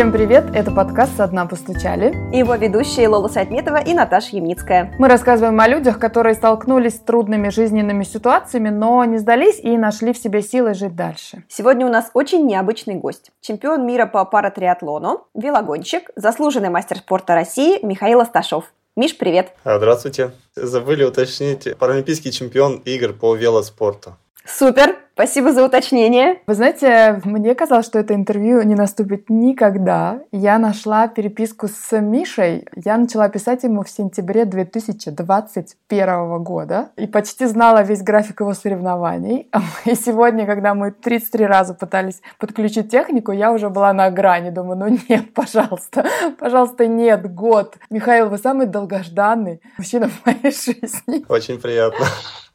Всем привет! Это подкаст «Со дна постучали». Его ведущие Лола Сайтметова и Наташа Ямницкая. Мы рассказываем о людях, которые столкнулись с трудными жизненными ситуациями, но не сдались и нашли в себе силы жить дальше. Сегодня у нас очень необычный гость. Чемпион мира по паратриатлону, велогонщик, заслуженный мастер спорта России Михаил Асташов. Миш, привет! А, здравствуйте! Забыли уточнить, паралимпийский чемпион игр по велоспорту. Супер! Спасибо за уточнение. Вы знаете, мне казалось, что это интервью не наступит никогда. Я нашла переписку с Мишей. Я начала писать ему в сентябре 2021 года и почти знала весь график его соревнований. И сегодня, когда мы 33 раза пытались подключить технику, я уже была на грани. Думаю, ну нет, пожалуйста, пожалуйста, нет, год. Михаил, вы самый долгожданный мужчина в моей жизни. Очень приятно.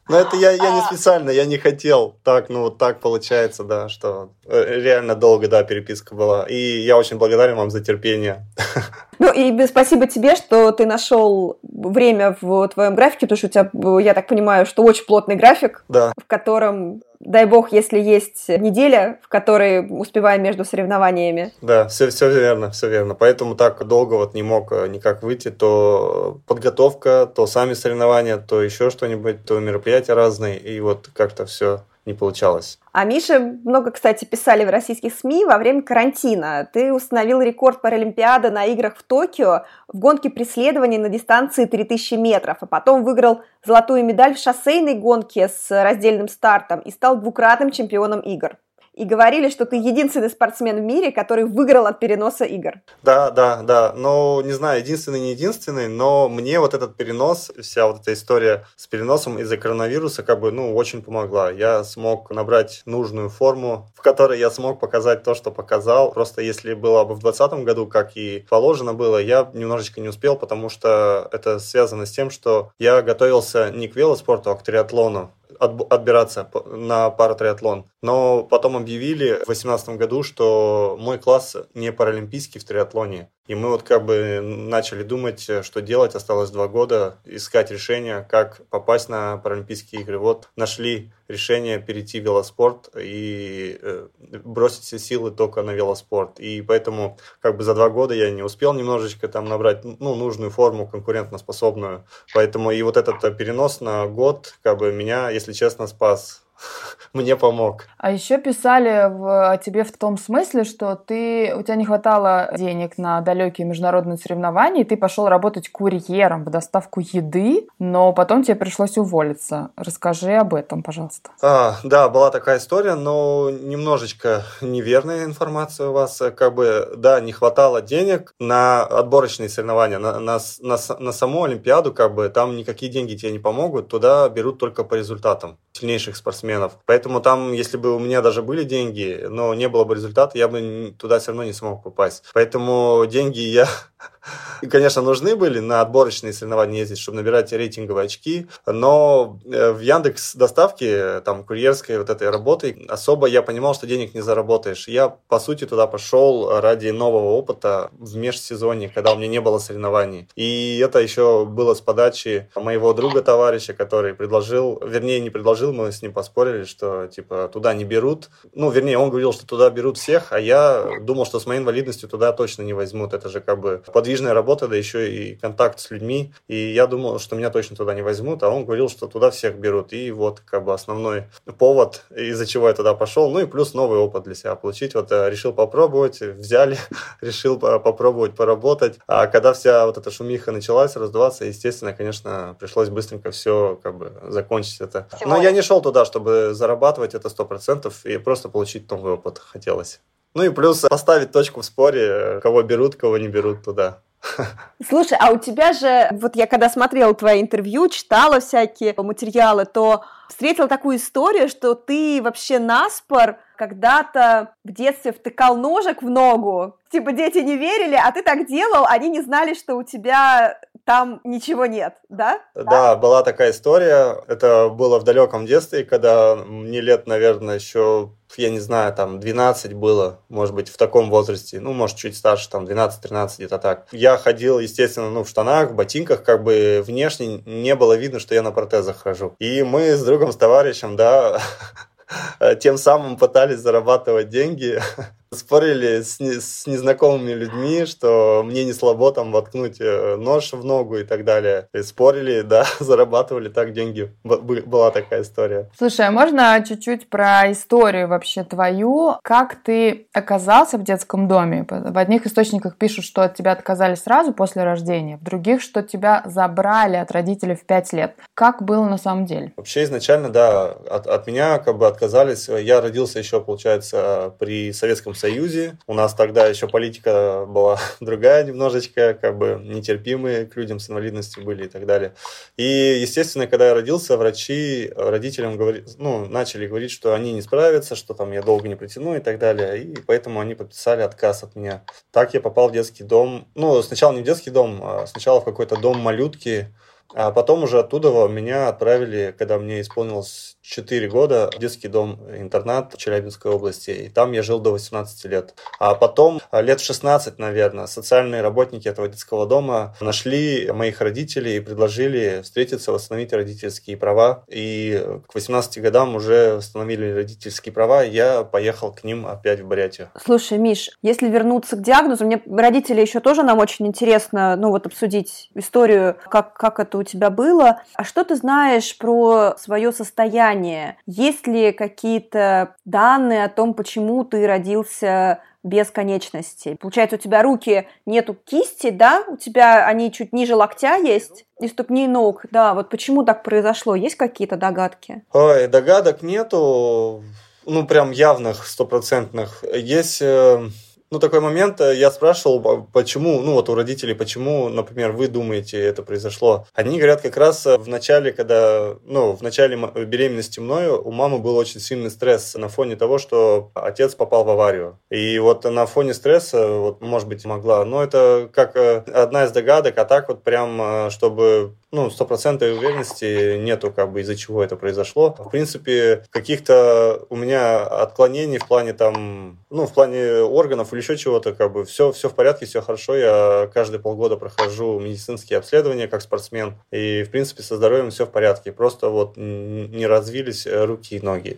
Но это я, я не а. специально, я не хотел. Так, ну вот так получается, да, что э, реально долго, да, переписка была. И я очень благодарен вам за терпение. Ну и спасибо тебе, что ты нашел время в твоем графике, потому что у тебя, я так понимаю, что очень плотный график, да. в котором дай бог, если есть неделя, в которой успеваем между соревнованиями. Да, все, все верно, все верно. Поэтому так долго вот не мог э, никак выйти. То подготовка, то сами соревнования, то еще что-нибудь, то мероприятия разные. И вот как-то все не получалось. А Миша много, кстати, писали в российских СМИ во время карантина. Ты установил рекорд Паралимпиады на играх в Токио в гонке преследования на дистанции 3000 метров, а потом выиграл золотую медаль в шоссейной гонке с раздельным стартом и стал двукратным чемпионом игр и говорили, что ты единственный спортсмен в мире, который выиграл от переноса игр. Да, да, да. Ну, не знаю, единственный, не единственный, но мне вот этот перенос, вся вот эта история с переносом из-за коронавируса, как бы, ну, очень помогла. Я смог набрать нужную форму, в которой я смог показать то, что показал. Просто если было бы в 2020 году, как и положено было, я немножечко не успел, потому что это связано с тем, что я готовился не к велоспорту, а к триатлону отбираться на паратриатлон. Но потом объявили в 2018 году, что мой класс не паралимпийский в триатлоне. И мы вот как бы начали думать, что делать. Осталось два года, искать решение, как попасть на Паралимпийские игры. Вот нашли решение перейти в велоспорт и э, бросить все силы только на велоспорт. И поэтому как бы за два года я не успел немножечко там набрать ну, нужную форму, конкурентоспособную. Поэтому и вот этот перенос на год как бы меня, если честно, спас мне помог. А еще писали в, о тебе в том смысле, что ты, у тебя не хватало денег на далекие международные соревнования, и ты пошел работать курьером в доставку еды, но потом тебе пришлось уволиться. Расскажи об этом, пожалуйста. А, да, была такая история, но немножечко неверная информация у вас. Как бы, да, не хватало денег на отборочные соревнования, на, на, на, на саму Олимпиаду, как бы, там никакие деньги тебе не помогут, туда берут только по результатам сильнейших спортсменов. Поэтому там, если бы у меня даже были деньги, но не было бы результата, я бы туда все равно не смог попасть. Поэтому деньги я конечно, нужны были на отборочные соревнования ездить, чтобы набирать рейтинговые очки, но э, в Яндекс доставке, там, курьерской вот этой работой особо я понимал, что денег не заработаешь. Я, по сути, туда пошел ради нового опыта в межсезонье, когда у меня не было соревнований. И это еще было с подачи моего друга, товарища, который предложил, вернее, не предложил, мы с ним поспорили, что, типа, туда не берут. Ну, вернее, он говорил, что туда берут всех, а я думал, что с моей инвалидностью туда точно не возьмут. Это же как бы подвижная работа, да еще и контакт с людьми. И я думал, что меня точно туда не возьмут, а он говорил, что туда всех берут. И вот как бы основной повод, из-за чего я туда пошел. Ну и плюс новый опыт для себя получить. Вот э, решил попробовать, взяли, решил попробовать поработать. А когда вся вот эта шумиха началась раздуваться, естественно, конечно, пришлось быстренько все как бы закончить это. Но я не шел туда, чтобы зарабатывать это сто процентов и просто получить новый опыт хотелось. Ну и плюс поставить точку в споре, кого берут, кого не берут туда. Слушай, а у тебя же, вот я когда смотрела твои интервью, читала всякие материалы, то встретила такую историю, что ты вообще наспор когда-то в детстве втыкал ножик в ногу. Типа дети не верили, а ты так делал, они не знали, что у тебя там ничего нет, да? Да, да, была такая история. Это было в далеком детстве, когда мне лет, наверное, еще я не знаю, там 12 было, может быть, в таком возрасте, ну, может, чуть старше, там 12-13, где-то так. Я ходил, естественно, ну, в штанах, в ботинках, как бы внешне не было видно, что я на протезах хожу. И мы с другом, с товарищем, да, тем самым пытались зарабатывать деньги спорили с, не, с незнакомыми людьми, что мне не слабо там воткнуть э, нож в ногу и так далее. И спорили, да, зарабатывали так деньги. Б- была такая история. Слушай, а можно чуть-чуть про историю вообще твою? Как ты оказался в детском доме? В одних источниках пишут, что от тебя отказали сразу после рождения, в других, что тебя забрали от родителей в 5 лет. Как было на самом деле? Вообще изначально, да, от, от меня как бы отказались. Я родился еще, получается, при Советском Союзе. У нас тогда еще политика была другая немножечко, как бы нетерпимые к людям с инвалидностью были и так далее. И, естественно, когда я родился, врачи родителям говори, ну, начали говорить, что они не справятся, что там я долго не протяну и так далее. И поэтому они подписали отказ от меня. Так я попал в детский дом. Ну, сначала не в детский дом, а сначала в какой-то дом малютки, а потом уже оттуда меня отправили, когда мне исполнилось 4 года в детский дом-интернат в Челябинской области. И там я жил до 18 лет. А потом, а, лет в 16, наверное, социальные работники этого детского дома нашли моих родителей и предложили встретиться, восстановить родительские права. И к 18 годам уже восстановили родительские права, и я поехал к ним опять в Бурятию. Слушай, Миш, если вернуться к диагнозу, мне родители еще тоже нам очень интересно, ну вот обсудить историю, как, как это у тебя было. А что ты знаешь про свое состояние сознание? Есть ли какие-то данные о том, почему ты родился без конечностей. Получается, у тебя руки нету кисти, да? У тебя они чуть ниже локтя есть и ступни ног. Да, вот почему так произошло? Есть какие-то догадки? Ой, догадок нету, ну прям явных, стопроцентных. Есть э, ну, такой момент, э, я спрашивал, почему, ну, вот у родителей, почему, например, вы думаете, это произошло. Они говорят, как раз э, в начале, когда, ну, в начале беременности мною у мамы был очень сильный стресс на фоне того, что отец попал в аварию. И вот на фоне стресса, вот, может быть, могла, но это как э, одна из догадок, а так вот прям, чтобы ну, стопроцентной уверенности нету, как бы, из-за чего это произошло. В принципе, каких-то у меня отклонений в плане там, ну, в плане органов или еще чего-то, как бы, все, все в порядке, все хорошо. Я каждые полгода прохожу медицинские обследования как спортсмен, и, в принципе, со здоровьем все в порядке. Просто вот не развились руки и ноги.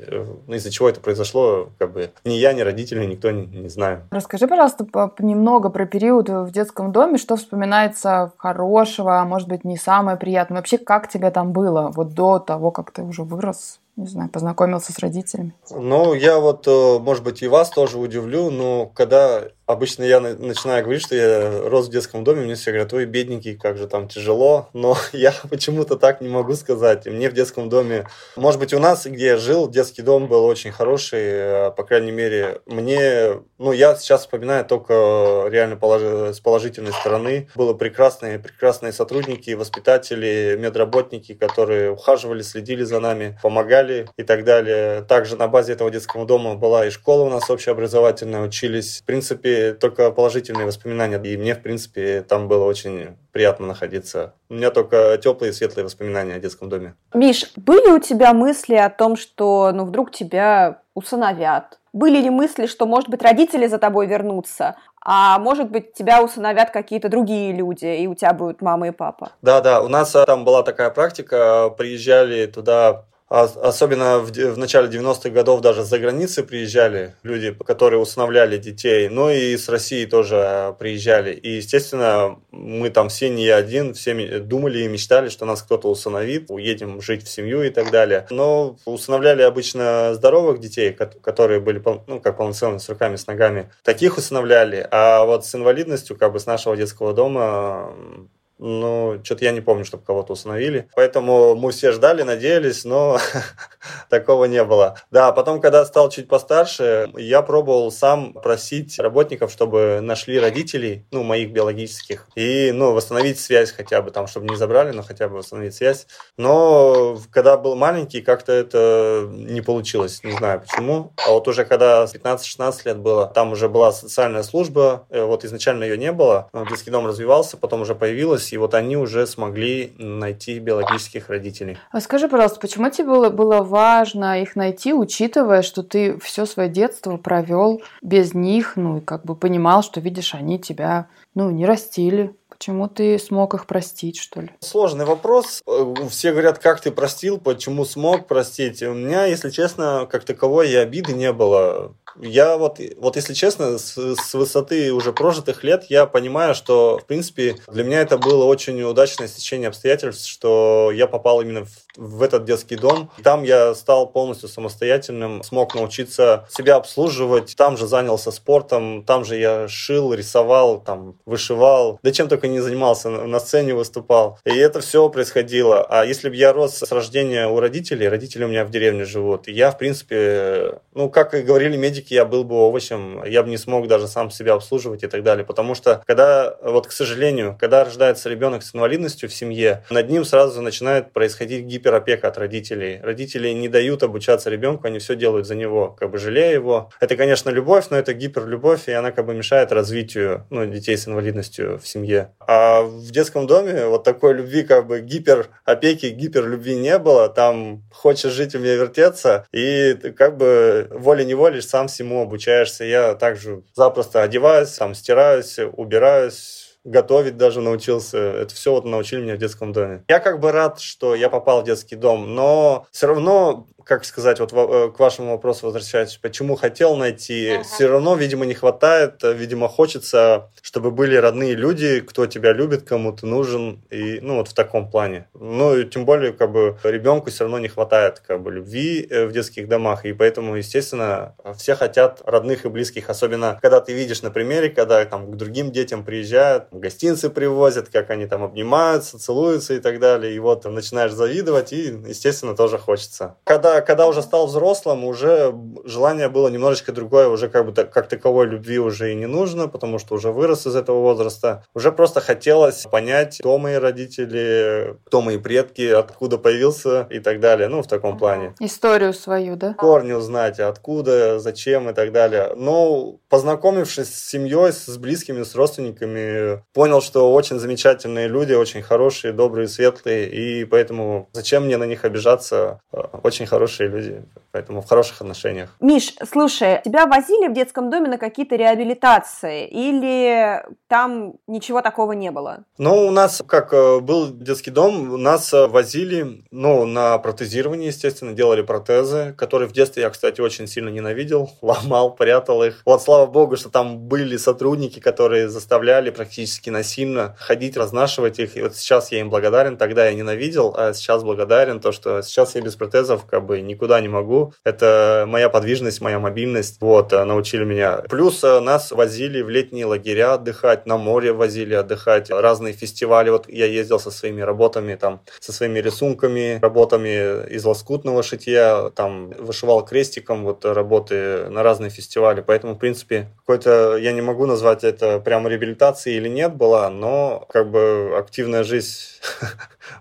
Из-за чего это произошло, как бы, ни я, ни родители, никто не, не знаю. Расскажи, пожалуйста, немного про период в детском доме, что вспоминается хорошего, а может быть, не самое приятно. Вообще, как тебе там было вот до того, как ты уже вырос? не знаю, познакомился с родителями? Ну, я вот, э, может быть, и вас тоже удивлю, но когда Обычно я начинаю говорить, что я рос в детском доме, мне все говорят, ой, бедненький, как же там тяжело, но я почему-то так не могу сказать. Мне в детском доме, может быть, у нас, где я жил, детский дом был очень хороший, э, по крайней мере, мне, ну, я сейчас вспоминаю только реально полож... с положительной стороны. Было прекрасные, прекрасные сотрудники, воспитатели, медработники, которые ухаживали, следили за нами, помогали и так далее. Также на базе этого детского дома была и школа у нас общеобразовательная, учились, в принципе, только положительные воспоминания. И мне, в принципе, там было очень приятно находиться. У меня только теплые и светлые воспоминания о детском доме. Миш, были у тебя мысли о том, что ну вдруг тебя усыновят? Были ли мысли, что, может быть, родители за тобой вернутся, а может быть, тебя усыновят какие-то другие люди, и у тебя будут мама и папа? Да, да, у нас там была такая практика, приезжали туда а особенно в, в начале 90-х годов даже за границы приезжали люди, которые усыновляли детей, но и с России тоже а, приезжали. И, естественно, мы там все не один, все думали и мечтали, что нас кто-то усыновит, уедем жить в семью и так далее. Но усыновляли обычно здоровых детей, которые были, ну, как полноценными, с руками, с ногами. Таких усыновляли, а вот с инвалидностью, как бы с нашего детского дома ну, что-то я не помню, чтобы кого-то установили. Поэтому мы все ждали, надеялись, но такого не было. Да, потом, когда стал чуть постарше, я пробовал сам просить работников, чтобы нашли родителей, ну, моих биологических, и, ну, восстановить связь хотя бы там, чтобы не забрали, но хотя бы восстановить связь. Но когда был маленький, как-то это не получилось, не знаю почему. А вот уже когда 15-16 лет было, там уже была социальная служба, э, вот изначально ее не было, детский дом развивался, потом уже появилась, и вот они уже смогли найти биологических родителей. А скажи, пожалуйста, почему тебе было, было важно их найти, учитывая, что ты все свое детство провел без них, ну и как бы понимал, что видишь, они тебя ну, не растили. Почему ты смог их простить, что ли? Сложный вопрос. Э, все говорят, как ты простил, почему смог простить. У меня, если честно, как таковой и обиды не было. Я вот, вот если честно, с, с высоты уже прожитых лет я понимаю, что, в принципе, для меня это было очень удачное стечение обстоятельств, что я попал именно в, в этот детский дом. Там я стал полностью самостоятельным, смог научиться себя обслуживать, там же занялся спортом, там же я шил, рисовал, там, вышивал, да чем только не занимался, на сцене выступал. И это все происходило. А если бы я рос с рождения у родителей, родители у меня в деревне живут, я, в принципе, ну, как и говорили медики, я был бы овощем, я бы не смог даже сам себя обслуживать и так далее. Потому что, когда, вот, к сожалению, когда рождается ребенок с инвалидностью в семье, над ним сразу начинает происходить гиперопека от родителей. Родители не дают обучаться ребенку, они все делают за него, как бы жалея его. Это, конечно, любовь, но это гиперлюбовь, и она как бы мешает развитию ну, детей с инвалидностью в семье. А в детском доме вот такой любви, как бы гиперопеки, гиперлюбви не было. Там хочешь жить, умей вертеться, и как бы волей-неволей сам всему обучаешься. Я также запросто одеваюсь, сам стираюсь, убираюсь, готовить даже научился. Это все вот научили меня в детском доме. Я как бы рад, что я попал в детский дом, но все равно как сказать, вот э, к вашему вопросу возвращаясь, почему хотел найти, uh-huh. все равно, видимо, не хватает, видимо, хочется, чтобы были родные люди, кто тебя любит, кому ты нужен, и, ну, вот в таком плане. Ну, и тем более, как бы, ребенку все равно не хватает, как бы, любви э, в детских домах, и поэтому, естественно, все хотят родных и близких, особенно, когда ты видишь на примере, когда там к другим детям приезжают, гостинцы привозят, как они там обнимаются, целуются и так далее, и вот там начинаешь завидовать, и, естественно, тоже хочется. Когда когда, уже стал взрослым, уже желание было немножечко другое, уже как бы так, как таковой любви уже и не нужно, потому что уже вырос из этого возраста. Уже просто хотелось понять, кто мои родители, кто мои предки, откуда появился и так далее. Ну, в таком плане. Историю свою, да? Корни узнать, откуда, зачем и так далее. Но познакомившись с семьей, с близкими, с родственниками, понял, что очень замечательные люди, очень хорошие, добрые, светлые, и поэтому зачем мне на них обижаться? Очень хорошие хорошие люди, поэтому в хороших отношениях. Миш, слушай, тебя возили в детском доме на какие-то реабилитации или там ничего такого не было? Ну, у нас, как э, был детский дом, нас э, возили, ну, на протезирование, естественно, делали протезы, которые в детстве я, кстати, очень сильно ненавидел, ломал, прятал их. Вот, слава богу, что там были сотрудники, которые заставляли практически насильно ходить, разнашивать их. И вот сейчас я им благодарен, тогда я ненавидел, а сейчас благодарен, то, что сейчас я без протезов как бы никуда не могу. Это моя подвижность, моя мобильность. Вот, э, научили меня. Плюс э, нас возили в летние лагеря отдыхать, на море возили отдыхать, разные фестивали. Вот я ездил со своими работами, там, со своими рисунками, работами из лоскутного шитья, там, вышивал крестиком вот работы на разные фестивали. Поэтому, в принципе, какой-то, я не могу назвать это прямо реабилитацией или нет была, но как бы активная жизнь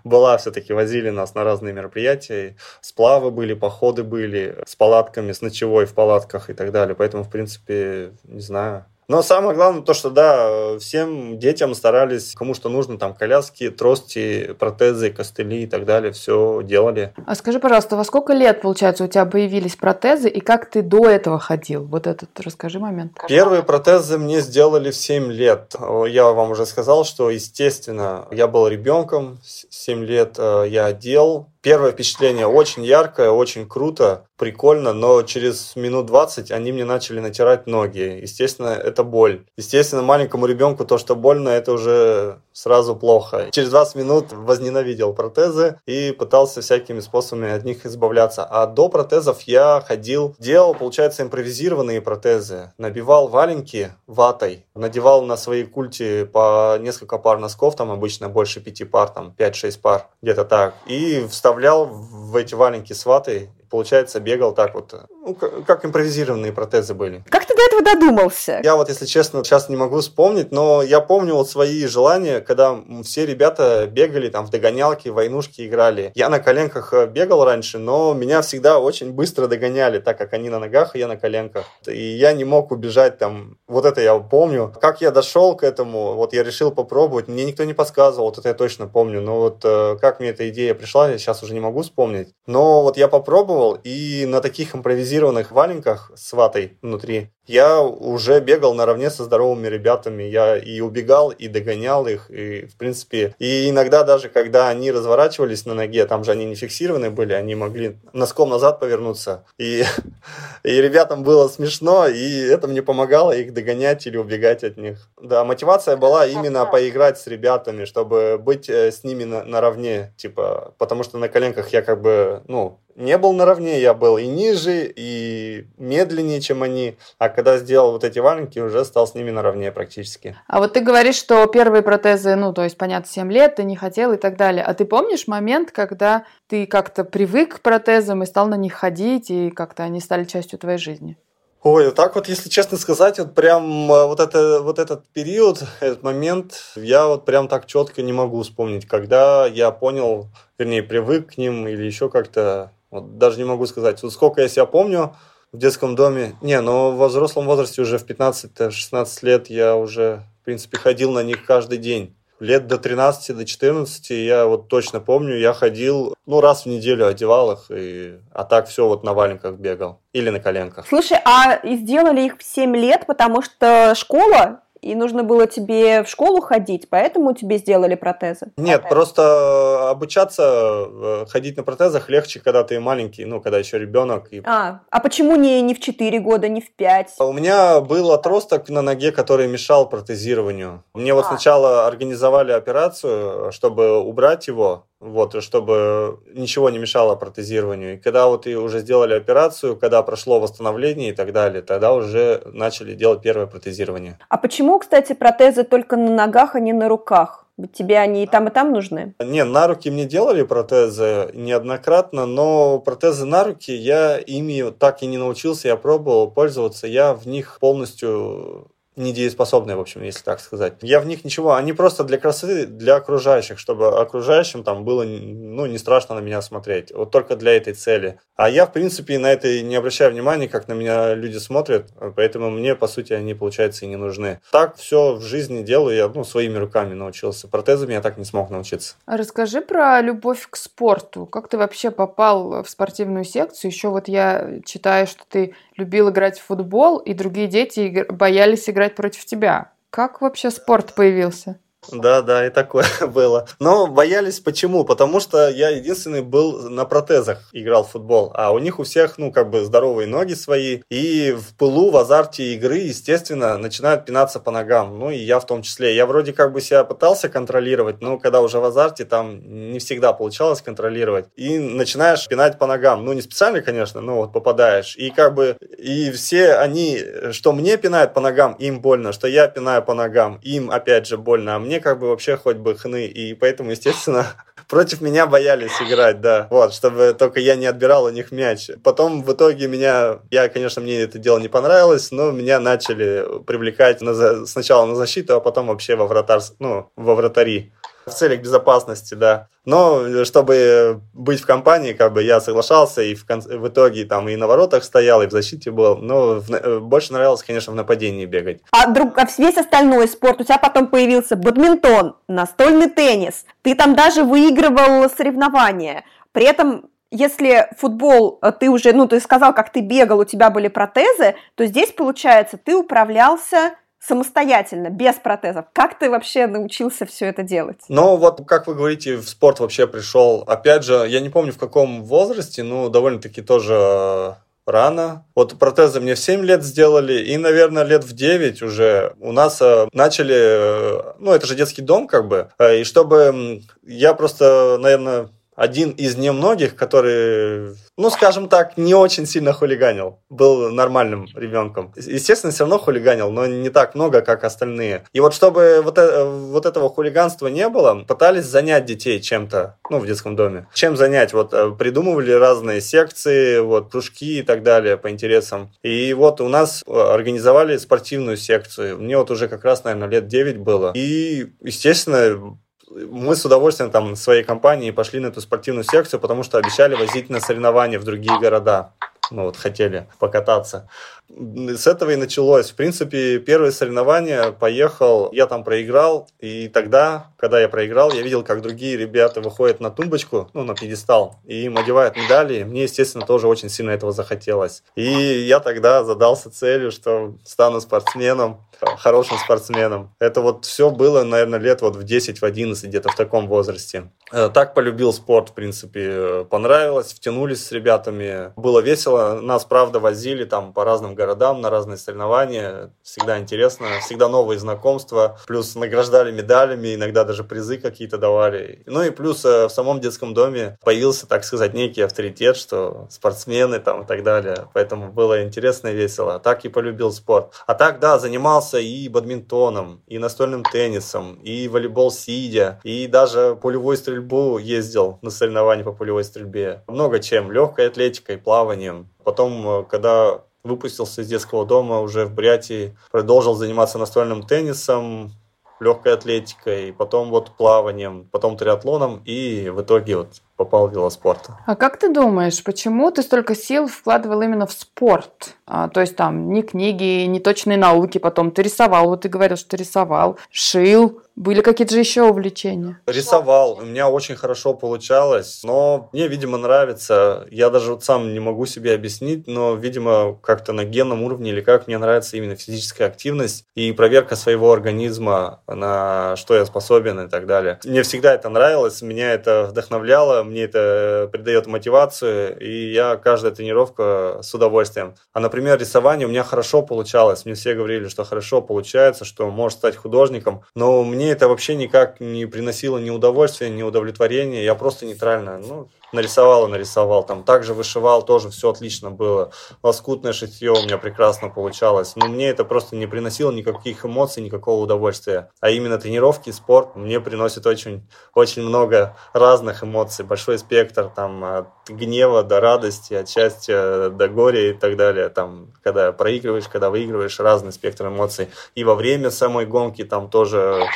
была, все-таки возили нас на разные мероприятия, сплавы были, походы были, с палатками, с ночевой в палатках и так далее. Поэтому, в принципе, не знаю, но самое главное то, что да, всем детям старались, кому что нужно, там коляски, трости, протезы, костыли и так далее, все делали. А скажи, пожалуйста, во сколько лет, получается, у тебя появились протезы и как ты до этого ходил? Вот этот расскажи момент. Первые протезы мне сделали в 7 лет. Я вам уже сказал, что, естественно, я был ребенком, 7 лет э, я одел, Первое впечатление очень яркое, очень круто, прикольно, но через минут 20 они мне начали натирать ноги. Естественно, это боль. Естественно, маленькому ребенку то, что больно, это уже сразу плохо. Через 20 минут возненавидел протезы и пытался всякими способами от них избавляться. А до протезов я ходил, делал, получается, импровизированные протезы. Набивал валенки ватой, надевал на свои культи по несколько пар носков, там обычно больше пяти пар, там 5-6 пар, где-то так. И вставлял в эти валенки с ватой получается, бегал так вот, ну, как импровизированные протезы были. Как ты до этого додумался? Я вот, если честно, сейчас не могу вспомнить, но я помню вот свои желания, когда все ребята бегали там в догонялки, в войнушки играли. Я на коленках э, бегал раньше, но меня всегда очень быстро догоняли, так как они на ногах, а я на коленках. И я не мог убежать там, вот это я помню. Как я дошел к этому, вот я решил попробовать, мне никто не подсказывал, вот это я точно помню. Но вот э, как мне эта идея пришла, я сейчас уже не могу вспомнить. Но вот я попробовал, и на таких импровизированных валенках с ватой внутри я уже бегал наравне со здоровыми ребятами. Я и убегал, и догонял их, и, в принципе, и иногда даже, когда они разворачивались на ноге, там же они не фиксированы были, они могли носком назад повернуться. И, и ребятам было смешно, и это мне помогало их догонять или убегать от них. Да, мотивация была именно поиграть с ребятами, чтобы быть э, с ними на, наравне, типа, потому что на коленках я как бы, ну, не был наравне, я был и ниже, и медленнее, чем они. А когда сделал вот эти валенки, уже стал с ними наравне практически. А вот ты говоришь, что первые протезы, ну, то есть, понятно, 7 лет, ты не хотел и так далее. А ты помнишь момент, когда ты как-то привык к протезам и стал на них ходить, и как-то они стали частью твоей жизни? Ой, вот так вот, если честно сказать, вот прям э, вот, это, вот этот период, этот момент, я вот прям так четко не могу вспомнить, когда я понял, вернее, привык к ним или еще как-то вот даже не могу сказать. Вот сколько я себя помню в детском доме. Не, но в взрослом возрасте уже в 15-16 лет я уже, в принципе, ходил на них каждый день. Лет до 13, до 14 я вот точно помню, я ходил, ну, раз в неделю одевал их, и, а так все вот на валенках бегал или на коленках. Слушай, а сделали их в 7 лет, потому что школа и нужно было тебе в школу ходить, поэтому тебе сделали протезы? Нет, протезы. просто обучаться э, ходить на протезах легче, когда ты маленький, ну, когда еще ребенок. И... А, а почему не, не в 4 года, не в 5? У меня был отросток на ноге, который мешал протезированию. Мне а. вот сначала организовали операцию, чтобы убрать его, вот, чтобы ничего не мешало протезированию. И когда вот и уже сделали операцию, когда прошло восстановление и так далее, тогда уже начали делать первое протезирование. А почему, кстати, протезы только на ногах, а не на руках? Тебе они и там, и там нужны? Не, на руки мне делали протезы неоднократно, но протезы на руки я ими так и не научился, я пробовал пользоваться, я в них полностью недееспособные, в общем, если так сказать. Я в них ничего, они просто для красоты, для окружающих, чтобы окружающим там было, ну, не страшно на меня смотреть. Вот только для этой цели. А я, в принципе, на это не обращаю внимания, как на меня люди смотрят, поэтому мне, по сути, они, получается, и не нужны. Так все в жизни делаю, я, ну, своими руками научился. Протезами я так не смог научиться. А расскажи про любовь к спорту. Как ты вообще попал в спортивную секцию? Еще вот я читаю, что ты любил играть в футбол, и другие дети боялись играть против тебя. Как вообще спорт появился? Да, да, и такое было. Но боялись почему? Потому что я единственный был на протезах, играл в футбол. А у них у всех, ну, как бы здоровые ноги свои. И в пылу, в азарте игры, естественно, начинают пинаться по ногам. Ну, и я в том числе. Я вроде как бы себя пытался контролировать, но когда уже в азарте, там не всегда получалось контролировать. И начинаешь пинать по ногам. Ну, не специально, конечно, но вот попадаешь. И как бы, и все они, что мне пинают по ногам, им больно, что я пинаю по ногам, им опять же больно, а мне как бы вообще хоть бы хны, и поэтому, естественно, против меня боялись играть, да, вот, чтобы только я не отбирал у них мяч. Потом в итоге меня, я, конечно, мне это дело не понравилось, но меня начали привлекать на, сначала на защиту, а потом вообще во вратар, ну, во вратари в целях безопасности, да. Но чтобы быть в компании, как бы я соглашался, и в, конце, в итоге там и на воротах стоял, и в защите был. Но в, э, больше нравилось, конечно, в нападении бегать. А, друг, а весь остальной спорт, у тебя потом появился бадминтон, настольный теннис. Ты там даже выигрывал соревнования. При этом если футбол э, ты уже, ну, ты сказал, как ты бегал, у тебя были протезы, то здесь, получается, ты управлялся самостоятельно, без протезов. Как ты вообще научился все это делать? Ну, вот, как вы говорите, в спорт вообще пришел. Опять же, я не помню в каком возрасте, но довольно-таки тоже э, рано. Вот протезы мне в 7 лет сделали, и, наверное, лет в 9 уже у нас э, начали, э, ну, это же детский дом, как бы, и чтобы я просто, наверное, один из немногих, который, ну, скажем так, не очень сильно хулиганил. Был нормальным ребенком. Естественно, все равно хулиганил, но не так много, как остальные. И вот чтобы вот, это, вот этого хулиганства не было, пытались занять детей чем-то, ну, в детском доме. Чем занять? Вот э, придумывали разные секции, вот, кружки и так далее по интересам. И вот у нас э, организовали спортивную секцию. Мне вот уже как раз, наверное, лет 9 было. И, естественно, мы с удовольствием там своей компании пошли на эту спортивную секцию, потому что обещали возить на соревнования в другие города. Ну вот хотели покататься. С этого и началось. В принципе, первые соревнования поехал, я там проиграл, и тогда, когда я проиграл, я видел, как другие ребята выходят на тумбочку, ну, на пьедестал, и им одевают медали. Мне, естественно, тоже очень сильно этого захотелось. И я тогда задался целью, что стану спортсменом, хорошим спортсменом. Это вот все было, наверное, лет вот в 10, в 11, где-то в таком возрасте. Э, так полюбил спорт, в принципе, понравилось, втянулись с ребятами. Было весело, нас, правда, возили там по разным городам на разные соревнования. Всегда интересно, всегда новые знакомства. Плюс награждали медалями, иногда даже призы какие-то давали. Ну и плюс э, в самом детском доме появился, так сказать, некий авторитет, что спортсмены там и так далее. Поэтому было интересно и весело. Так и полюбил спорт. А так, да, занимался и бадминтоном, и настольным теннисом, и волейбол сидя, и даже полевой стрельбу ездил на соревнования по полевой стрельбе. Много чем. Легкой атлетикой, плаванием. Потом, э, когда выпустился из детского дома уже в Брятии, продолжил заниматься настольным теннисом, легкой атлетикой, потом вот плаванием, потом триатлоном и в итоге вот попал в велоспорт. А как ты думаешь, почему ты столько сил вкладывал именно в спорт? А, то есть там ни книги, ни точные науки, потом ты рисовал, вот ты говорил, что ты рисовал, шил, были какие-то же еще увлечения? Рисовал. У меня очень хорошо получалось, но мне, видимо, нравится. Я даже вот сам не могу себе объяснить, но, видимо, как-то на генном уровне или как мне нравится именно физическая активность и проверка своего организма, на что я способен и так далее. Мне всегда это нравилось, меня это вдохновляло, мне это придает мотивацию, и я каждая тренировка с удовольствием. А, например, рисование у меня хорошо получалось. Мне все говорили, что хорошо получается, что можешь стать художником, но мне это вообще никак не приносило ни удовольствия, ни удовлетворения. Я просто нейтрально, ну, нарисовал и нарисовал. Там также вышивал, тоже все отлично было. Лоскутное шитье у меня прекрасно получалось. Но мне это просто не приносило никаких эмоций, никакого удовольствия. А именно тренировки, спорт мне приносит очень, очень много разных эмоций. Большой спектр там от гнева до радости, от счастья до горя и так далее. Там, когда проигрываешь, когда выигрываешь, разный спектр эмоций. И во время самой гонки там тоже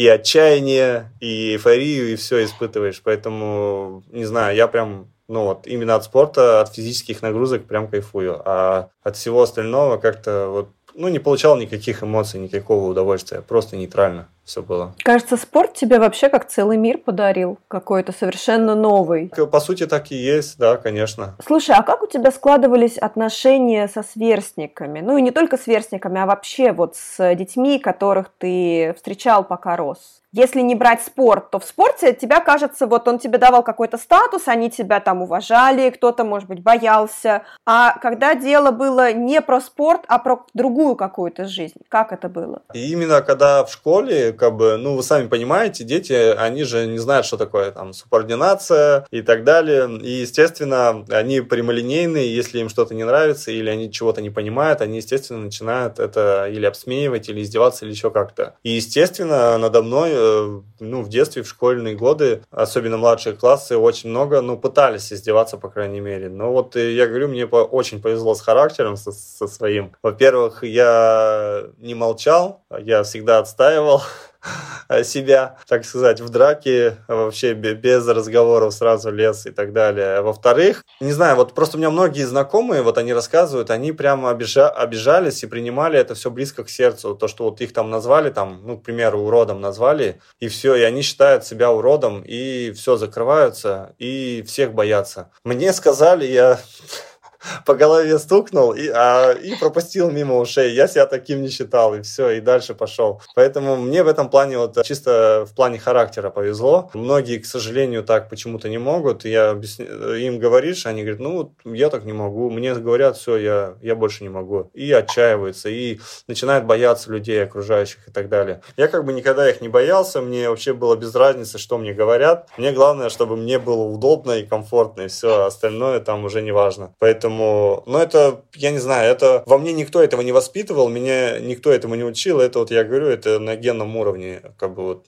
и отчаяние, и эйфорию, и все испытываешь. Поэтому, не знаю, я прям ну вот именно от спорта, от физических нагрузок прям кайфую. А от всего остального как-то вот, ну, не получал никаких эмоций, никакого удовольствия, просто нейтрально все было. Кажется, спорт тебе вообще как целый мир подарил, какой-то совершенно новый. По сути, так и есть, да, конечно. Слушай, а как у тебя складывались отношения со сверстниками? Ну и не только сверстниками, а вообще вот с детьми, которых ты встречал, пока рос? Если не брать спорт, то в спорте тебя, кажется, вот он тебе давал какой-то статус, они тебя там уважали, кто-то, может быть, боялся. А когда дело было не про спорт, а про другую какую-то жизнь, как это было? И именно когда в школе как бы, ну, вы сами понимаете, дети, они же не знают, что такое там субординация и так далее. И, естественно, они прямолинейные, если им что-то не нравится или они чего-то не понимают, они, естественно, начинают это или обсмеивать, или издеваться, или еще как-то. И, естественно, надо мной, э, ну, в детстве, в школьные годы, особенно младшие классы, очень много, ну, пытались издеваться, по крайней мере. Но вот э, я говорю, мне очень повезло с характером, со, со своим. Во-первых, я не молчал, я всегда отстаивал. себя, так сказать, в драке вообще без разговоров сразу лез и так далее. Во-вторых, не знаю, вот просто у меня многие знакомые, вот они рассказывают, они прямо обижа обижались и принимали это все близко к сердцу. То, что вот их там назвали, там, ну, к примеру, уродом назвали, и все, и они считают себя уродом, и все, закрываются, и всех боятся. Мне сказали, я по голове стукнул и, а, и пропустил мимо ушей. Я себя таким не считал, и все, и дальше пошел. Поэтому мне в этом плане, вот чисто в плане характера повезло. Многие, к сожалению, так почему-то не могут. Я объясни... им говоришь, они говорят, ну, я так не могу. Мне говорят, все, я, я больше не могу. И отчаиваются, и начинают бояться людей окружающих и так далее. Я как бы никогда их не боялся, мне вообще было без разницы, что мне говорят. Мне главное, чтобы мне было удобно и комфортно, и все, остальное там уже не важно. Поэтому Поэтому, ну это, я не знаю, это во мне никто этого не воспитывал, меня никто этому не учил. Это вот я говорю, это на генном уровне. Как бы вот.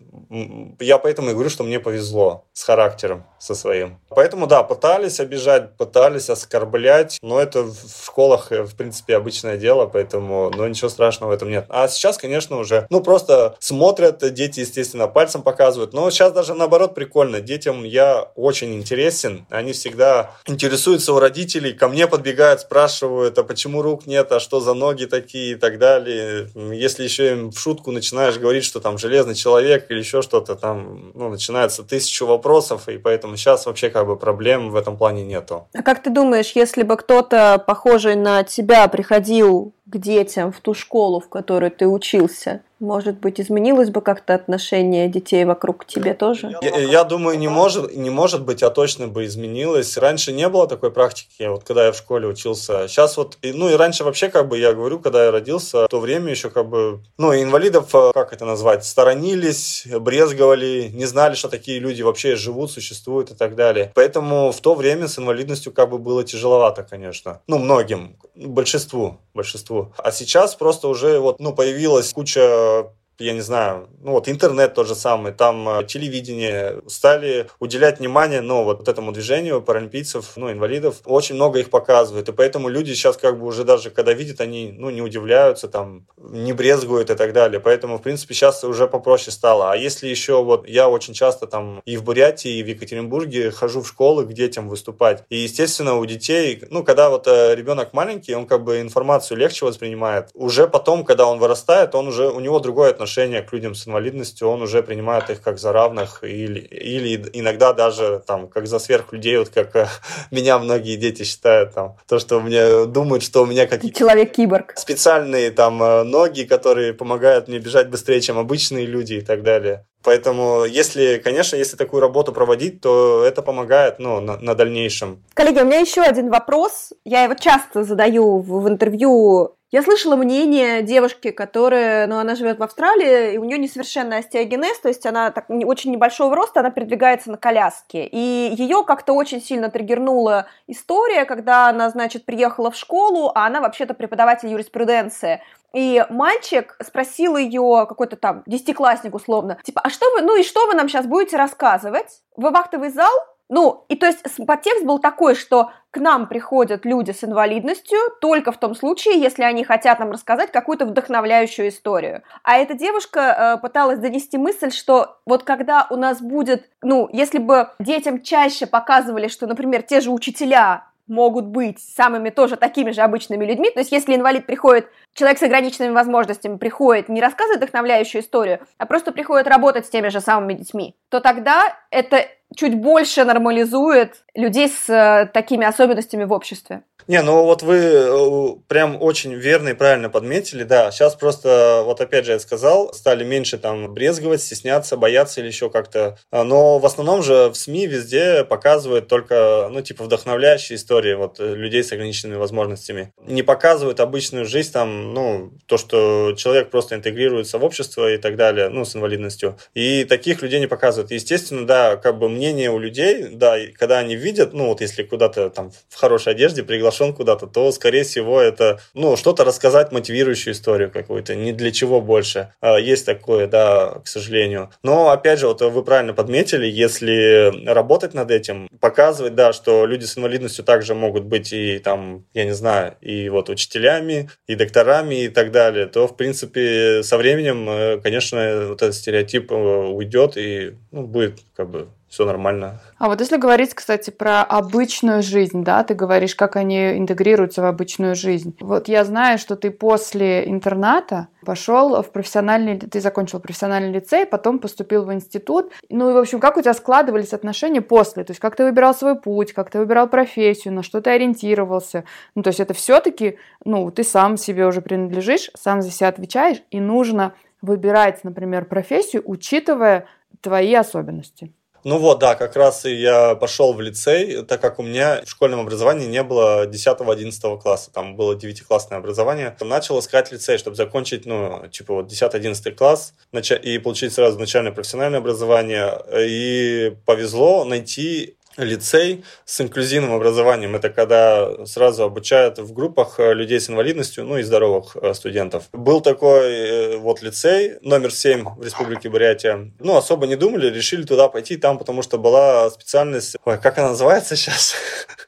Я поэтому и говорю, что мне повезло с характером со своим. Поэтому, да, пытались обижать, пытались оскорблять, но это в школах, э, в принципе, обычное дело, поэтому, ну, ничего страшного в этом нет. А сейчас, конечно, уже, ну, просто смотрят, дети, естественно, пальцем показывают, но сейчас даже наоборот прикольно. Детям я очень интересен, они всегда интересуются у родителей, ко мне подбегают, спрашивают, а почему рук нет, а что за ноги такие и так далее. Если еще им в шутку начинаешь говорить, что там железный человек или еще что-то, там ну, начинается тысячу вопросов, и поэтому сейчас вообще как бы проблем в этом плане нету. А как ты думаешь, если бы кто-то похожий на тебя приходил к детям в ту школу, в которой ты учился, может быть, изменилось бы как-то отношение детей вокруг тебе тоже? Я, я думаю, не может, не может быть, а точно бы изменилось. Раньше не было такой практики, вот когда я в школе учился. Сейчас вот, ну и раньше вообще, как бы, я говорю, когда я родился, в то время еще как бы, ну, инвалидов, э, как это назвать, сторонились, брезговали, не знали, что такие люди вообще живут, существуют и так далее. Поэтому в то время с инвалидностью как бы было тяжеловато, конечно. Ну, многим, большинству, большинству. А сейчас просто уже вот, ну, появилась куча uh, я не знаю, ну вот интернет тот же самый, там э, телевидение, стали уделять внимание, ну вот этому движению паралимпийцев, ну инвалидов, очень много их показывают, и поэтому люди сейчас как бы уже даже когда видят, они, ну не удивляются, там, не брезгуют и так далее, поэтому в принципе сейчас уже попроще стало, а если еще вот я очень часто там и в Бурятии, и в Екатеринбурге хожу в школы к детям выступать, и естественно у детей, ну когда вот э, ребенок маленький, он как бы информацию легче воспринимает, уже потом, когда он вырастает, он уже, у него другое отношение к людям с инвалидностью, он уже принимает их как за равных или, или иногда даже там как за сверхлюдей, вот как э, меня многие дети считают там, то, что мне думают, что у меня какие-то... Человек-киборг. Специальные там э, ноги, которые помогают мне бежать быстрее, чем обычные люди и так далее. Поэтому, если, конечно, если такую работу проводить, то это помогает ну, на, на дальнейшем. Коллеги, у меня еще один вопрос. Я его часто задаю в, в интервью я слышала мнение девушки, которая, ну, она живет в Австралии, и у нее несовершенный остеогенез, то есть она так, очень небольшого роста, она передвигается на коляске. И ее как-то очень сильно триггернула история, когда она, значит, приехала в школу, а она вообще-то преподаватель юриспруденции. И мальчик спросил ее, какой-то там десятиклассник условно, типа, а что вы, ну и что вы нам сейчас будете рассказывать? Вы вахтовый зал? Ну, и то есть подтекст был такой, что к нам приходят люди с инвалидностью только в том случае, если они хотят нам рассказать какую-то вдохновляющую историю. А эта девушка э, пыталась донести мысль, что вот когда у нас будет, ну, если бы детям чаще показывали, что, например, те же учителя могут быть самыми тоже такими же обычными людьми. То есть, если инвалид приходит, человек с ограниченными возможностями приходит, не рассказывает вдохновляющую историю, а просто приходит работать с теми же самыми детьми, то тогда это чуть больше нормализует людей с э, такими особенностями в обществе. Не, ну вот вы э, прям очень верно и правильно подметили, да. Сейчас просто, вот опять же я сказал, стали меньше там брезговать, стесняться, бояться или еще как-то. А, но в основном же в СМИ везде показывают только, ну, типа, вдохновляющие истории вот э, людей с ограниченными возможностями. Не показывают обычную жизнь, там, ну, то, что человек просто интегрируется в общество и так далее, ну, с инвалидностью. И таких людей не показывают. Естественно, да, как бы мнение у людей, да, когда они видят, ну, вот если куда-то там в хорошей одежде приглашен куда-то, то, скорее всего, это, ну, что-то рассказать, мотивирующую историю какую-то, ни для чего больше. А, есть такое, да, к сожалению. Но, опять же, вот вы правильно подметили, если работать над этим, показывать, да, что люди с инвалидностью также могут быть и там, я не знаю, и вот учителями, и докторами и так далее, то, в принципе, со временем, э, конечно, вот этот стереотип э, уйдет и ну, будет как бы все нормально. А вот если говорить, кстати, про обычную жизнь, да, ты говоришь, как они интегрируются в обычную жизнь. Вот я знаю, что ты после интерната пошел в профессиональный, ты закончил профессиональный лицей, потом поступил в институт. Ну и, в общем, как у тебя складывались отношения после? То есть как ты выбирал свой путь, как ты выбирал профессию, на что ты ориентировался? Ну, то есть это все-таки, ну, ты сам себе уже принадлежишь, сам за себя отвечаешь, и нужно выбирать, например, профессию, учитывая твои особенности. Ну вот, да, как раз и я пошел в лицей, так как у меня в школьном образовании не было 10-11 класса, там было 9-классное образование. Начал искать лицей, чтобы закончить, ну, типа вот 10-11 класс и получить сразу начальное профессиональное образование. И повезло найти лицей с инклюзивным образованием. Это когда сразу обучают в группах э, людей с инвалидностью, ну и здоровых э, студентов. Был такой э, вот лицей, номер 7 в Республике Бурятия. Ну, особо не думали, решили туда пойти там, потому что была специальность... Ой, как она называется сейчас?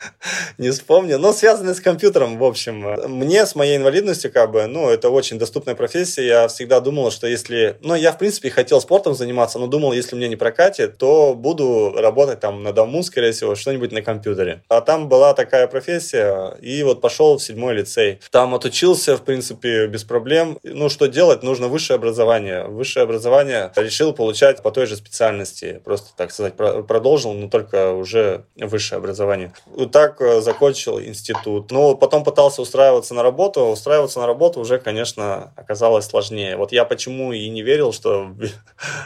не вспомню. Но связанные с компьютером, в общем. Мне с моей инвалидностью, как бы, ну, это очень доступная профессия. Я всегда думал, что если... Ну, я, в принципе, хотел спортом заниматься, но думал, если мне не прокатит, то буду работать там на дому, скорее всего, что-нибудь на компьютере. А там была такая профессия, и вот пошел в седьмой лицей. Там отучился, в принципе, без проблем. Ну, что делать? Нужно высшее образование. Высшее образование решил получать по той же специальности. Просто, так сказать, продолжил, но только уже высшее образование. Вот так э, закончил институт. Но потом пытался устраиваться на работу. Устраиваться на работу уже, конечно, оказалось сложнее. Вот я почему и не верил, что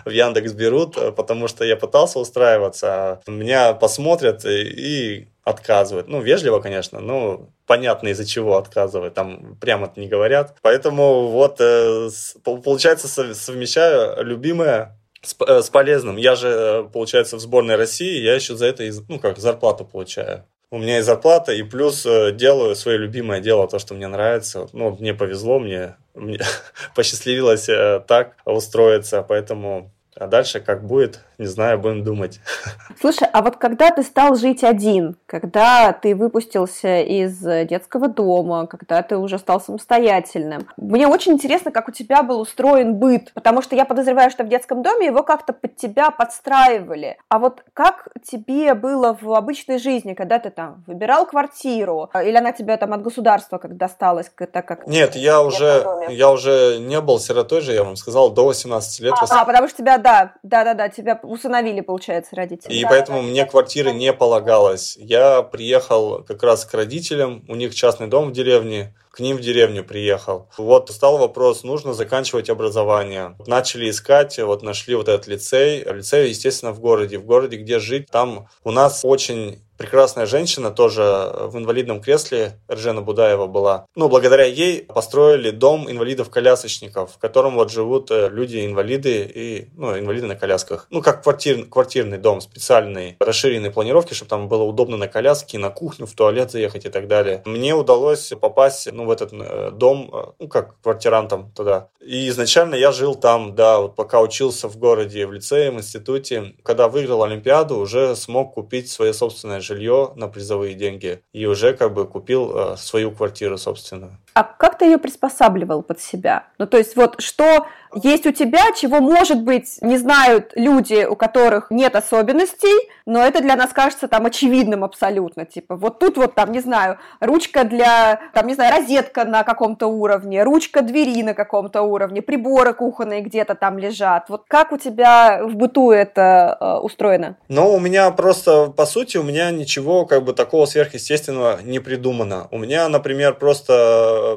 в Яндекс берут, э, потому что я пытался устраиваться, а меня посмотрят и отказывают. Ну, вежливо, конечно, но понятно, из-за чего отказывают. Там прямо не говорят. Поэтому вот, э, получается, совмещаю любимое с, э, с полезным. Я же, э, получается, в сборной России, я еще за это, ну, как, зарплату получаю. У меня и зарплата, и плюс делаю свое любимое дело, то, что мне нравится. Ну, мне повезло, мне, мне посчастливилось так устроиться, поэтому а дальше как будет, не знаю, будем думать. Слушай, а вот когда ты стал жить один, когда ты выпустился из детского дома, когда ты уже стал самостоятельным, мне очень интересно, как у тебя был устроен быт, потому что я подозреваю, что в детском доме его как-то под тебя подстраивали. А вот как тебе было в обычной жизни, когда ты там выбирал квартиру, или она тебе там от государства как досталась, так как... Нет, я уже, я уже не был сиротой же, я вам сказал, до 18 лет. А, а потому что тебя, да, да, да, да, тебя усыновили, получается, родители. И да, поэтому да, мне да. квартиры не полагалось. Я приехал как раз к родителям, у них частный дом в деревне, к ним в деревню приехал. Вот стал вопрос, нужно заканчивать образование. Начали искать, вот нашли вот этот лицей. Лицей, естественно, в городе. В городе, где жить, там у нас очень прекрасная женщина, тоже в инвалидном кресле, Ржена Будаева была. Ну, благодаря ей построили дом инвалидов-колясочников, в котором вот живут э, люди-инвалиды и, ну, инвалиды на колясках. Ну, как квартир, квартирный дом, специальный, расширенной планировки, чтобы там было удобно на коляске, на кухню, в туалет заехать и так далее. Мне удалось попасть, ну, в этот э, дом, э, ну, как квартирантом туда. И изначально я жил там, да, вот пока учился в городе, в лицее, в институте. Когда выиграл Олимпиаду, уже смог купить свое собственное жилье на призовые деньги и уже как бы купил э, свою квартиру собственную. А как ты ее приспосабливал под себя? Ну, то есть вот что есть у тебя, чего, может быть, не знают люди, у которых нет особенностей, но это для нас кажется там очевидным абсолютно. Типа, вот тут вот там, не знаю, ручка для, там, не знаю, розетка на каком-то уровне, ручка двери на каком-то уровне, приборы кухонные где-то там лежат. Вот как у тебя в быту это э, устроено? Ну, у меня просто, по сути, у меня ничего как бы такого сверхъестественного не придумано. У меня, например, просто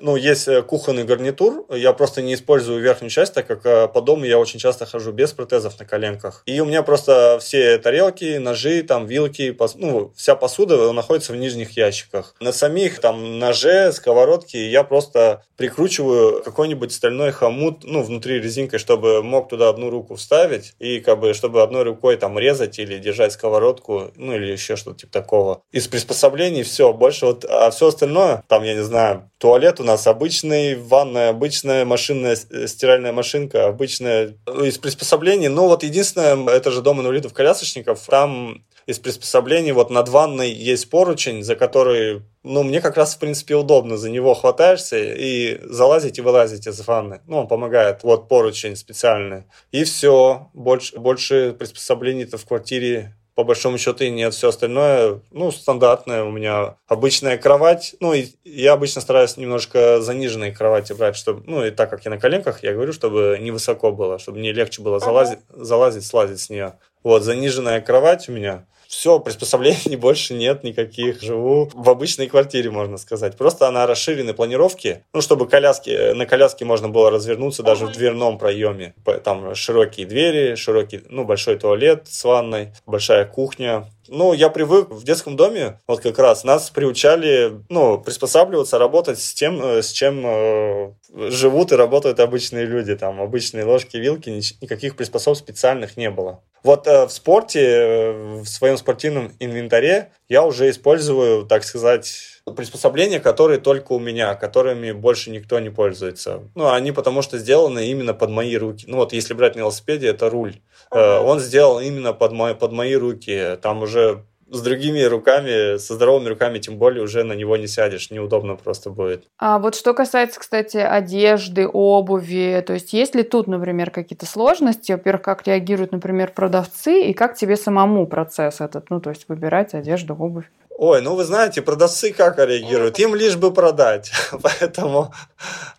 ну, есть э, кухонный гарнитур, я просто не использую верхнюю часть, так как э, по дому я очень часто хожу без протезов на коленках. И у меня просто все тарелки, ножи, там, вилки, пос... ну, вся посуда находится в нижних ящиках. На самих там ноже, сковородки я просто прикручиваю какой-нибудь стальной хомут, ну, внутри резинкой, чтобы мог туда одну руку вставить, и как бы, чтобы одной рукой там резать или держать сковородку, ну, или еще что-то типа такого. Из приспособлений все, больше вот, а все остальное, там, я не знаю, туалет у нас обычный, ванная обычная, машинная стиральная машинка обычная, из приспособлений, но вот единственное, это же дом инвалидов-колясочников, там из приспособлений вот над ванной есть поручень, за который, ну, мне как раз, в принципе, удобно. За него хватаешься и залазить и вылазить из ванны. Ну, он помогает. Вот поручень специальный. И все. Больше, больше приспособлений-то в квартире по большому счету и нет. Все остальное, ну, стандартное у меня. Обычная кровать, ну, и я обычно стараюсь немножко заниженные кровати брать, чтобы, ну, и так как я на коленках, я говорю, чтобы невысоко было, чтобы мне легче было залазить, залазить, слазить с нее. Вот, заниженная кровать у меня – все, приспособлений больше нет никаких. Живу в обычной квартире, можно сказать. Просто она расширенной планировки, ну, чтобы коляски, на коляске можно было развернуться даже в дверном проеме. Там широкие двери, широкий, ну, большой туалет с ванной, большая кухня, ну, я привык в детском доме, вот как раз нас приучали, ну, приспосабливаться, работать с тем, э, с чем э, живут и работают обычные люди. Там обычные ложки, вилки, никаких приспособ специальных не было. Вот э, в спорте, э, в своем спортивном инвентаре я уже использую, так сказать, приспособления, которые только у меня, которыми больше никто не пользуется. Ну, они потому что сделаны именно под мои руки. Ну, вот если брать на велосипеде, это руль. Uh-huh. Он сделал именно под мои, под мои руки. Там уже с другими руками, со здоровыми руками, тем более уже на него не сядешь, неудобно просто будет. А вот что касается, кстати, одежды, обуви, то есть есть ли тут, например, какие-то сложности? Во-первых, как реагируют, например, продавцы, и как тебе самому процесс этот, ну, то есть выбирать одежду, обувь? Ой, ну вы знаете, продавцы как реагируют? Им лишь бы продать. Поэтому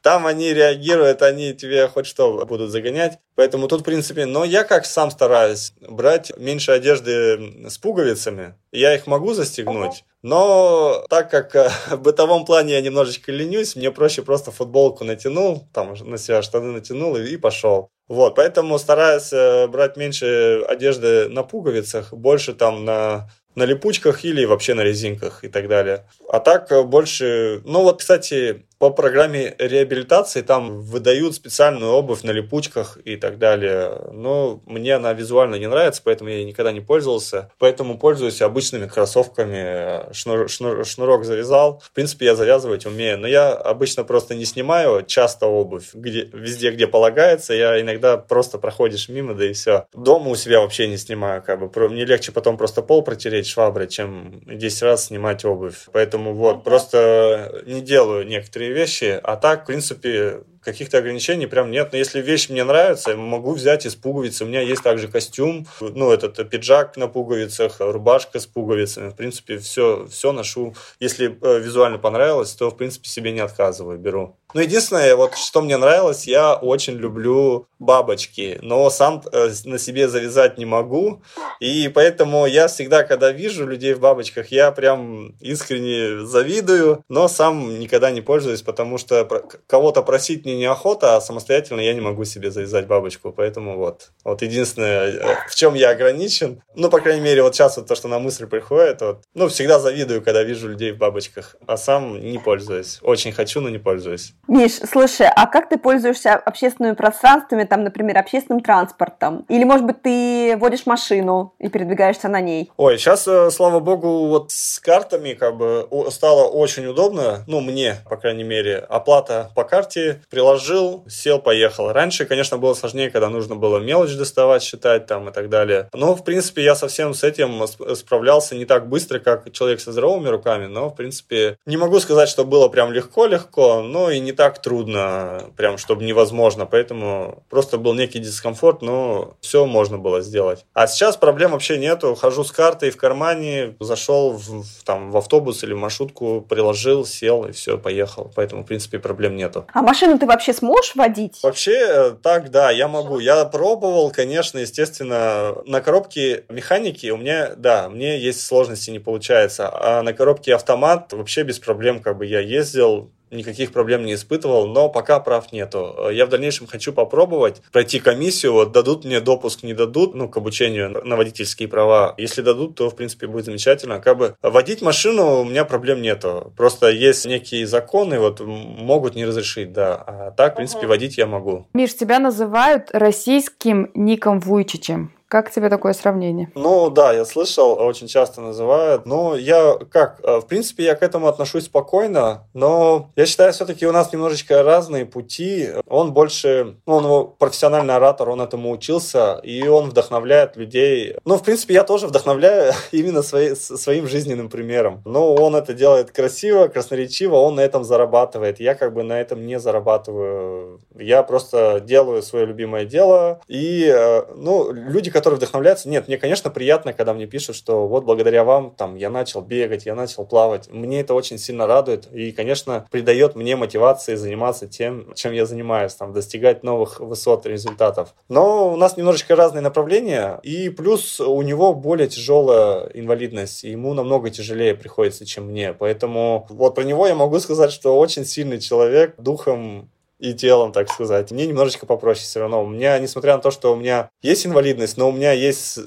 там они реагируют, они тебе хоть что будут загонять. Поэтому тут, в принципе, но я как сам стараюсь брать меньше одежды с пуговицами. Я их могу застегнуть, но так как э, в бытовом плане я немножечко ленюсь, мне проще просто футболку натянул, там на себя штаны натянул и, и пошел. Вот, поэтому стараюсь э, брать меньше одежды на пуговицах, больше там на на липучках или вообще на резинках и так далее. А так э, больше... Ну вот, кстати, по программе реабилитации там выдают специальную обувь на липучках и так далее. Но мне она визуально не нравится, поэтому я ей никогда не пользовался. Поэтому пользуюсь обычными кроссовками. Шнур, шнур, шнурок завязал. В принципе, я завязывать умею. Но я обычно просто не снимаю часто обувь. Где, везде, где полагается, я иногда просто проходишь мимо, да и все. Дома у себя вообще не снимаю. Как бы. Мне легче потом просто пол протереть шваброй, чем 10 раз снимать обувь. Поэтому вот, просто не делаю некоторые вещи, а так, в принципе, каких-то ограничений прям нет. Но если вещь мне нравится, могу взять из пуговицы. У меня есть также костюм, ну, этот пиджак на пуговицах, рубашка с пуговицами. В принципе, все, все ношу. Если э, визуально понравилось, то, в принципе, себе не отказываю, беру. Ну, единственное, вот что мне нравилось, я очень люблю бабочки, но сам э, на себе завязать не могу, и поэтому я всегда, когда вижу людей в бабочках, я прям искренне завидую, но сам никогда не пользуюсь, потому что кого-то просить мне неохота, а самостоятельно я не могу себе завязать бабочку, поэтому вот. Вот единственное, э, в чем я ограничен, ну, по крайней мере, вот сейчас вот то, что на мысль приходит, вот, ну, всегда завидую, когда вижу людей в бабочках, а сам не пользуюсь. Очень хочу, но не пользуюсь. Миш, слушай, а как ты пользуешься общественными пространствами, там, например, общественным транспортом? Или, может быть, ты водишь машину и передвигаешься на ней? Ой, сейчас, э, слава богу, вот с картами как бы стало очень удобно, ну, мне, по крайней мере, оплата по карте, приложил, сел, поехал. Раньше, конечно, было сложнее, когда нужно было мелочь доставать, считать там и так далее. Но, в принципе, я совсем с этим справлялся не так быстро, как человек со здоровыми руками, но, в принципе, не могу сказать, что было прям легко-легко, но и не так трудно, прям чтобы невозможно. Поэтому просто был некий дискомфорт, но все можно было сделать. А сейчас проблем вообще нету. Хожу с картой в кармане, зашел в, там, в автобус или в маршрутку, приложил, сел и все, поехал. Поэтому, в принципе, проблем нету. А машину ты вообще сможешь водить? Вообще, э, так, да, я могу. Я пробовал, конечно, естественно, на коробке механики у меня, да, мне есть сложности, не получается. А на коробке автомат вообще без проблем, как бы я ездил, никаких проблем не испытывал, но пока прав нету. Я в дальнейшем хочу попробовать пройти комиссию, вот дадут мне допуск, не дадут, ну, к обучению на водительские права. Если дадут, то, в принципе, будет замечательно. Как бы водить машину у меня проблем нету. Просто есть некие законы, вот могут не разрешить, да. А так, в принципе, водить я могу. Миш, тебя называют российским Ником Вуйчичем. Как тебе такое сравнение? Ну да, я слышал, очень часто называют. Но я как, э, в принципе, я к этому отношусь спокойно, но я считаю, все-таки у нас немножечко разные пути. Он больше, ну, он профессиональный оратор, он этому учился, и он вдохновляет людей. Ну, в принципе, я тоже вдохновляю именно свои, своим жизненным примером. Но он это делает красиво, красноречиво, он на этом зарабатывает. Я как бы на этом не зарабатываю. Я просто делаю свое любимое дело, и, э, ну, люди, которые вдохновляются. Нет, мне, конечно, приятно, когда мне пишут, что вот благодаря вам там я начал бегать, я начал плавать. Мне это очень сильно радует и, конечно, придает мне мотивации заниматься тем, чем я занимаюсь, там, достигать новых высот результатов. Но у нас немножечко разные направления, и плюс у него более тяжелая инвалидность, и ему намного тяжелее приходится, чем мне. Поэтому вот про него я могу сказать, что очень сильный человек, духом и телом, так сказать. Мне немножечко попроще все равно. У меня, несмотря на то, что у меня есть инвалидность, но у меня есть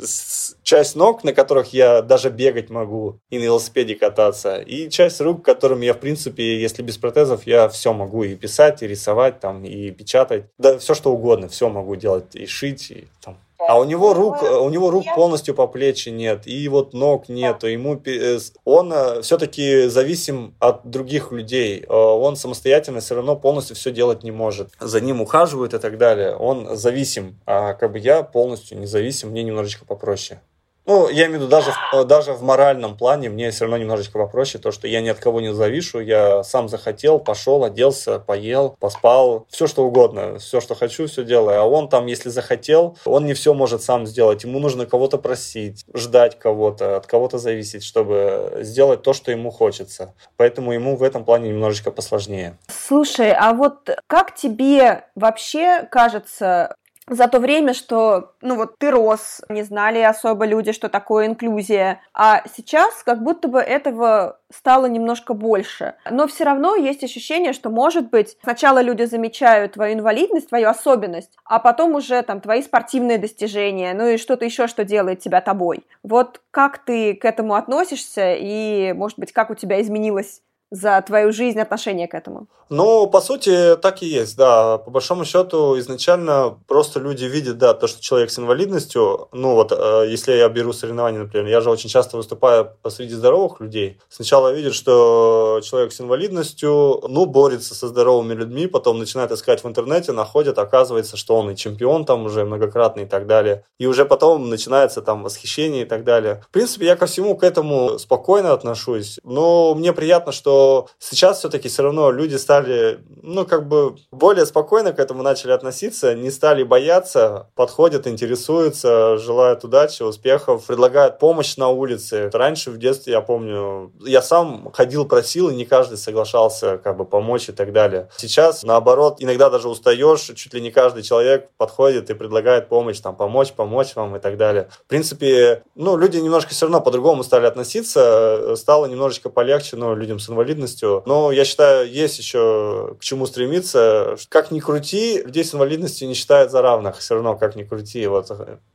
часть ног, на которых я даже бегать могу и на велосипеде кататься, и часть рук, которыми я, в принципе, если без протезов, я все могу и писать, и рисовать, там, и печатать, да, все что угодно, все могу делать, и шить, и там, а у него рук, у него рук полностью по плечи нет, и вот ног нету. Ему э, он э, все-таки зависим от других людей. Э, он самостоятельно все равно полностью все делать не может. За ним ухаживают и так далее. Он зависим, а как бы я полностью независим, мне немножечко попроще. Ну, я имею в виду, даже, в, даже в моральном плане мне все равно немножечко попроще, то, что я ни от кого не завишу, я сам захотел, пошел, оделся, поел, поспал, все что угодно, все, что хочу, все делаю. А он там, если захотел, он не все может сам сделать, ему нужно кого-то просить, ждать кого-то, от кого-то зависеть, чтобы сделать то, что ему хочется. Поэтому ему в этом плане немножечко посложнее. Слушай, а вот как тебе вообще кажется, за то время, что, ну вот ты рос, не знали особо люди, что такое инклюзия, а сейчас как будто бы этого стало немножко больше. Но все равно есть ощущение, что, может быть, сначала люди замечают твою инвалидность, твою особенность, а потом уже там твои спортивные достижения, ну и что-то еще, что делает тебя тобой. Вот как ты к этому относишься и, может быть, как у тебя изменилось за твою жизнь отношение к этому? Ну, по сути, так и есть, да. По большому счету, изначально просто люди видят, да, то, что человек с инвалидностью, ну вот, э, если я беру соревнования, например, я же очень часто выступаю посреди здоровых людей. Сначала видят, что человек с инвалидностью, ну, борется со здоровыми людьми, потом начинает искать в интернете, находят, оказывается, что он и чемпион там уже многократный и так далее. И уже потом начинается там восхищение и так далее. В принципе, я ко всему к этому спокойно отношусь, но мне приятно, что сейчас все-таки все равно люди стали, ну, как бы более спокойно к этому начали относиться, не стали бояться, подходят, интересуются, желают удачи, успехов, предлагают помощь на улице. Раньше в детстве, я помню, я сам ходил, просил, и не каждый соглашался как бы помочь и так далее. Сейчас, наоборот, иногда даже устаешь, чуть ли не каждый человек подходит и предлагает помощь, там, помочь, помочь вам и так далее. В принципе, ну, люди немножко все равно по-другому стали относиться, стало немножечко полегче, но людям с инвалидностью инвалидностью. Но я считаю, есть еще к чему стремиться. Как ни крути, людей с инвалидностью не считают за равных. Все равно, как ни крути. Вот.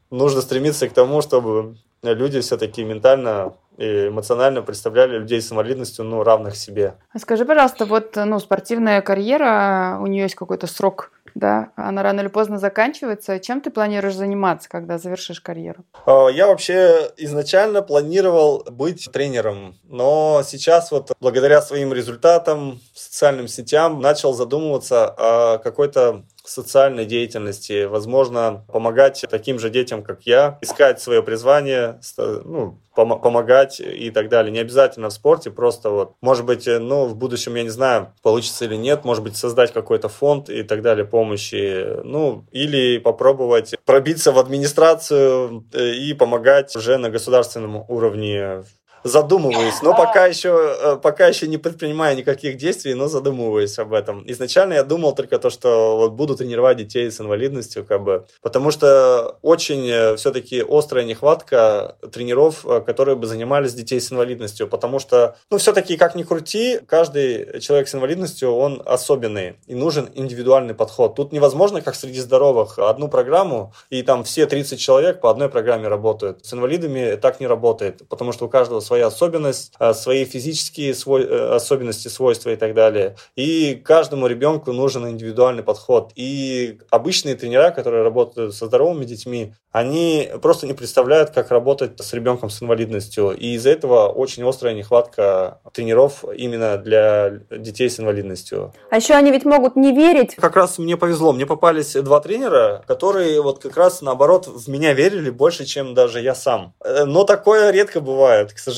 Нужно стремиться к тому, чтобы люди все-таки ментально и эмоционально представляли людей с инвалидностью, ну, равных себе. А скажи, пожалуйста, вот, ну, спортивная карьера, у нее есть какой-то срок да, она рано или поздно заканчивается. Чем ты планируешь заниматься, когда завершишь карьеру? А, я вообще изначально планировал быть тренером, но сейчас вот благодаря своим результатам, социальным сетям начал задумываться о какой-то социальной деятельности, возможно, помогать таким же детям, как я, искать свое призвание, ну, пом- помогать и так далее. Не обязательно в спорте, просто вот, может быть, э, ну, в будущем, я не знаю, получится или нет, может быть, создать какой-то фонд и так далее помощи, ну, или попробовать пробиться в администрацию э, и помогать уже на государственном уровне задумываюсь, но пока еще, э, пока еще не предпринимаю никаких действий, но задумываюсь об этом. Изначально я думал только то, что вот буду тренировать детей с инвалидностью, как бы, потому что очень э, все-таки острая нехватка тренеров, э, которые бы занимались детей с инвалидностью, потому что, ну, все-таки, как ни крути, каждый человек с инвалидностью, он особенный, и нужен индивидуальный подход. Тут невозможно, как среди здоровых, одну программу, и там все 30 человек по одной программе работают. С инвалидами так не работает, потому что у каждого своя особенность, а, свои физические свой, э, особенности, свойства и так далее. И каждому ребенку нужен индивидуальный подход. И обычные тренера, которые работают со здоровыми детьми, они просто не представляют, как работать с ребенком с инвалидностью. И из-за этого очень острая нехватка тренеров именно для детей с инвалидностью. А еще они ведь могут не верить. Как раз мне повезло. Мне попались два тренера, которые вот как раз наоборот в меня верили больше, чем даже я сам. Э, но такое редко бывает, к сожалению.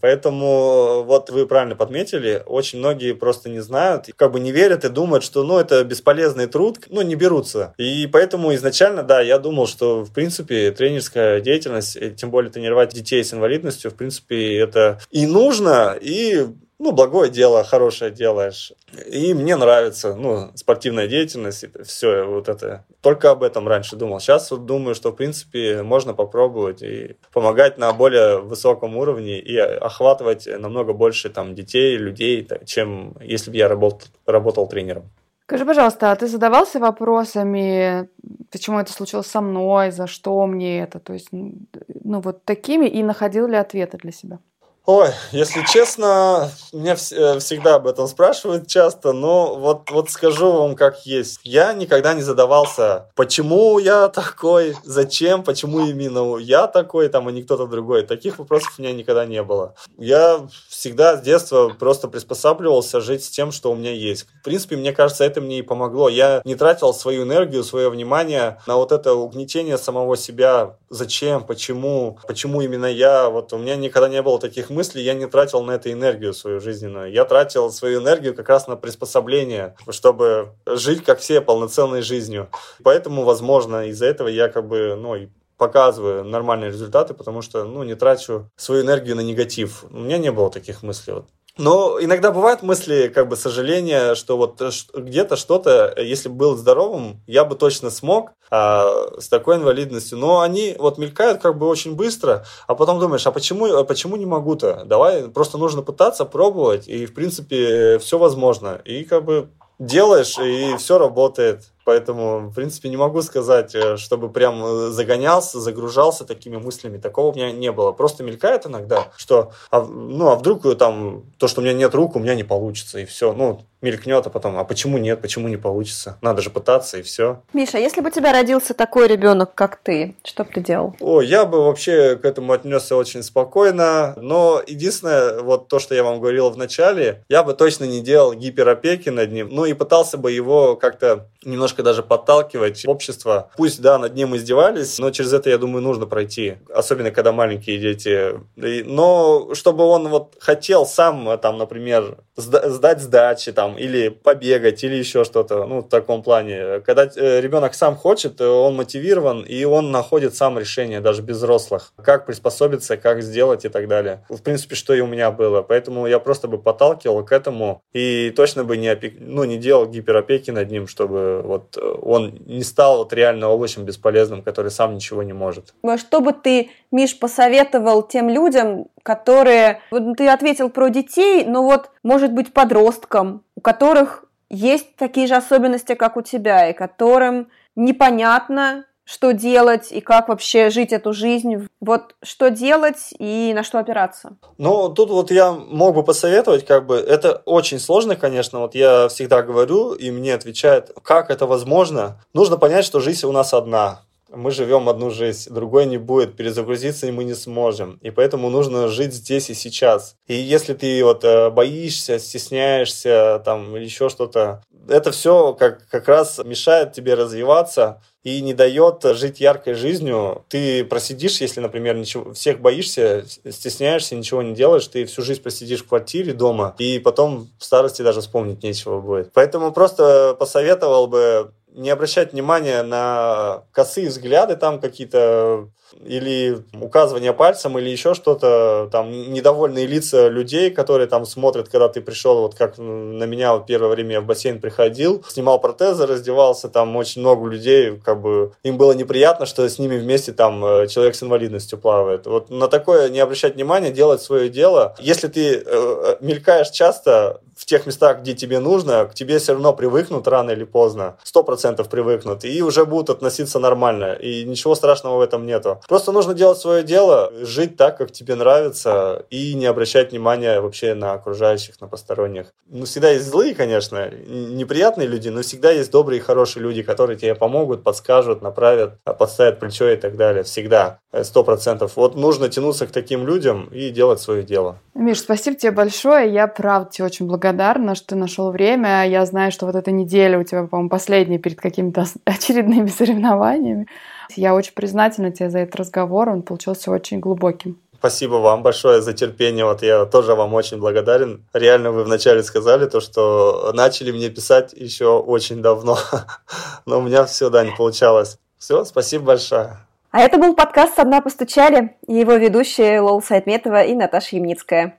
Поэтому вот вы правильно подметили, очень многие просто не знают, как бы не верят и думают, что ну это бесполезный труд, ну не берутся. И поэтому изначально, да, я думал, что в принципе тренерская деятельность, тем более тренировать детей с инвалидностью, в принципе, это и нужно, и ну, благое дело, хорошее делаешь. И мне нравится, ну, спортивная деятельность, все вот это. Только об этом раньше думал. Сейчас вот думаю, что, в принципе, можно попробовать и помогать на более высоком уровне и охватывать намного больше там детей, людей, чем если бы я работал, работал тренером. Скажи, пожалуйста, а ты задавался вопросами, почему это случилось со мной, за что мне это? То есть, ну, вот такими, и находил ли ответы для себя? Ой, если честно, меня э, всегда об этом спрашивают часто, но вот, вот скажу вам как есть. Я никогда не задавался, почему я такой, зачем, почему именно я такой, там, а не кто-то другой. Таких вопросов у меня никогда не было. Я всегда с детства просто приспосабливался жить с тем, что у меня есть. В принципе, мне кажется, это мне и помогло. Я не тратил свою энергию, свое внимание на вот это угнетение самого себя. Зачем, почему, почему именно я. Вот у меня никогда не было таких мысли, я не тратил на это энергию свою жизненную. Я тратил свою энергию как раз на приспособление, чтобы жить как все полноценной жизнью. Поэтому, возможно, из-за этого я как бы, ну, показываю нормальные результаты, потому что, ну, не трачу свою энергию на негатив. У меня не было таких мыслей. Вот. Но иногда бывают мысли, как бы сожаления, что вот где-то что-то, если был здоровым, я бы точно смог а, с такой инвалидностью. Но они вот мелькают как бы очень быстро, а потом думаешь, а почему, а почему не могу-то? Давай, просто нужно пытаться, пробовать, и в принципе все возможно. И как бы делаешь, и все работает. Поэтому, в принципе, не могу сказать, э, чтобы прям э, загонялся, загружался такими мыслями. Такого у меня не было. Просто мелькает иногда, что, а, ну, а вдруг э, там то, что у меня нет рук, у меня не получится, и все. Ну, мелькнет, а потом, а почему нет, почему не получится? Надо же пытаться, и все. Миша, если бы у тебя родился такой ребенок, как ты, что бы ты делал? О, я бы вообще к этому отнесся очень спокойно, но единственное, вот то, что я вам говорил в начале, я бы точно не делал гиперопеки над ним, ну и пытался бы его как-то немножко даже подталкивать общество. Пусть, да, над ним издевались, но через это, я думаю, нужно пройти, особенно когда маленькие дети. Но чтобы он вот хотел сам, там, например, сдать сдачи, там, или побегать, или еще что-то, ну, в таком плане. Когда э, ребенок сам хочет, э, он мотивирован, и он находит сам решение, даже без взрослых, как приспособиться, как сделать и так далее. В принципе, что и у меня было. Поэтому я просто бы подталкивал к этому и точно бы не, опек... ну, не делал гиперопеки над ним, чтобы вот э, он не стал вот реально овощем бесполезным, который сам ничего не может. Что бы ты, Миш, посоветовал тем людям, которые... Вот ты ответил про детей, но вот, может быть, подросткам, у которых есть такие же особенности, как у тебя, и которым непонятно, что делать и как вообще жить эту жизнь. Вот что делать и на что опираться? Ну, тут вот я мог бы посоветовать, как бы, это очень сложно, конечно, вот я всегда говорю, и мне отвечают, как это возможно. Нужно понять, что жизнь у нас одна мы живем одну жизнь, другой не будет, перезагрузиться мы не сможем. И поэтому нужно жить здесь и сейчас. И если ты вот э, боишься, стесняешься, там, или еще что-то, это все как, как раз мешает тебе развиваться и не дает жить яркой жизнью. Ты просидишь, если, например, ничего, всех боишься, стесняешься, ничего не делаешь, ты всю жизнь просидишь в квартире дома, и потом в старости даже вспомнить нечего будет. Поэтому просто посоветовал бы не обращать внимания на косые взгляды там какие-то или указывание пальцем, или еще что-то, там, недовольные лица людей, которые там смотрят, когда ты пришел, вот как на меня вот первое время я в бассейн приходил, снимал протезы, раздевался, там очень много людей, как бы, им было неприятно, что с ними вместе там э, человек с инвалидностью плавает. Вот на такое не обращать внимания, делать свое дело. Если ты э, мелькаешь часто в тех местах, где тебе нужно, к тебе все равно привыкнут рано или поздно, сто процентов привыкнут, и уже будут относиться нормально, и ничего страшного в этом нету. Просто нужно делать свое дело, жить так, как тебе нравится, и не обращать внимания вообще на окружающих, на посторонних. Ну, всегда есть злые, конечно, неприятные люди, но всегда есть добрые и хорошие люди, которые тебе помогут, подскажут, направят, подставят плечо и так далее. Всегда, сто процентов. Вот нужно тянуться к таким людям и делать свое дело. Миш, спасибо тебе большое. Я, правда, тебе очень благодарна, что ты нашел время. Я знаю, что вот эта неделя у тебя, по-моему, последняя перед какими-то очередными соревнованиями. Я очень признательна тебе за этот разговор, он получился очень глубоким. Спасибо вам большое за терпение. Вот я тоже вам очень благодарен. Реально вы вначале сказали то, что начали мне писать еще очень давно, но у меня все, да, не получалось. Все, спасибо большое. А это был подкаст «Со дна постучали» и его ведущие Лола Сайтметова и Наташа Ямницкая.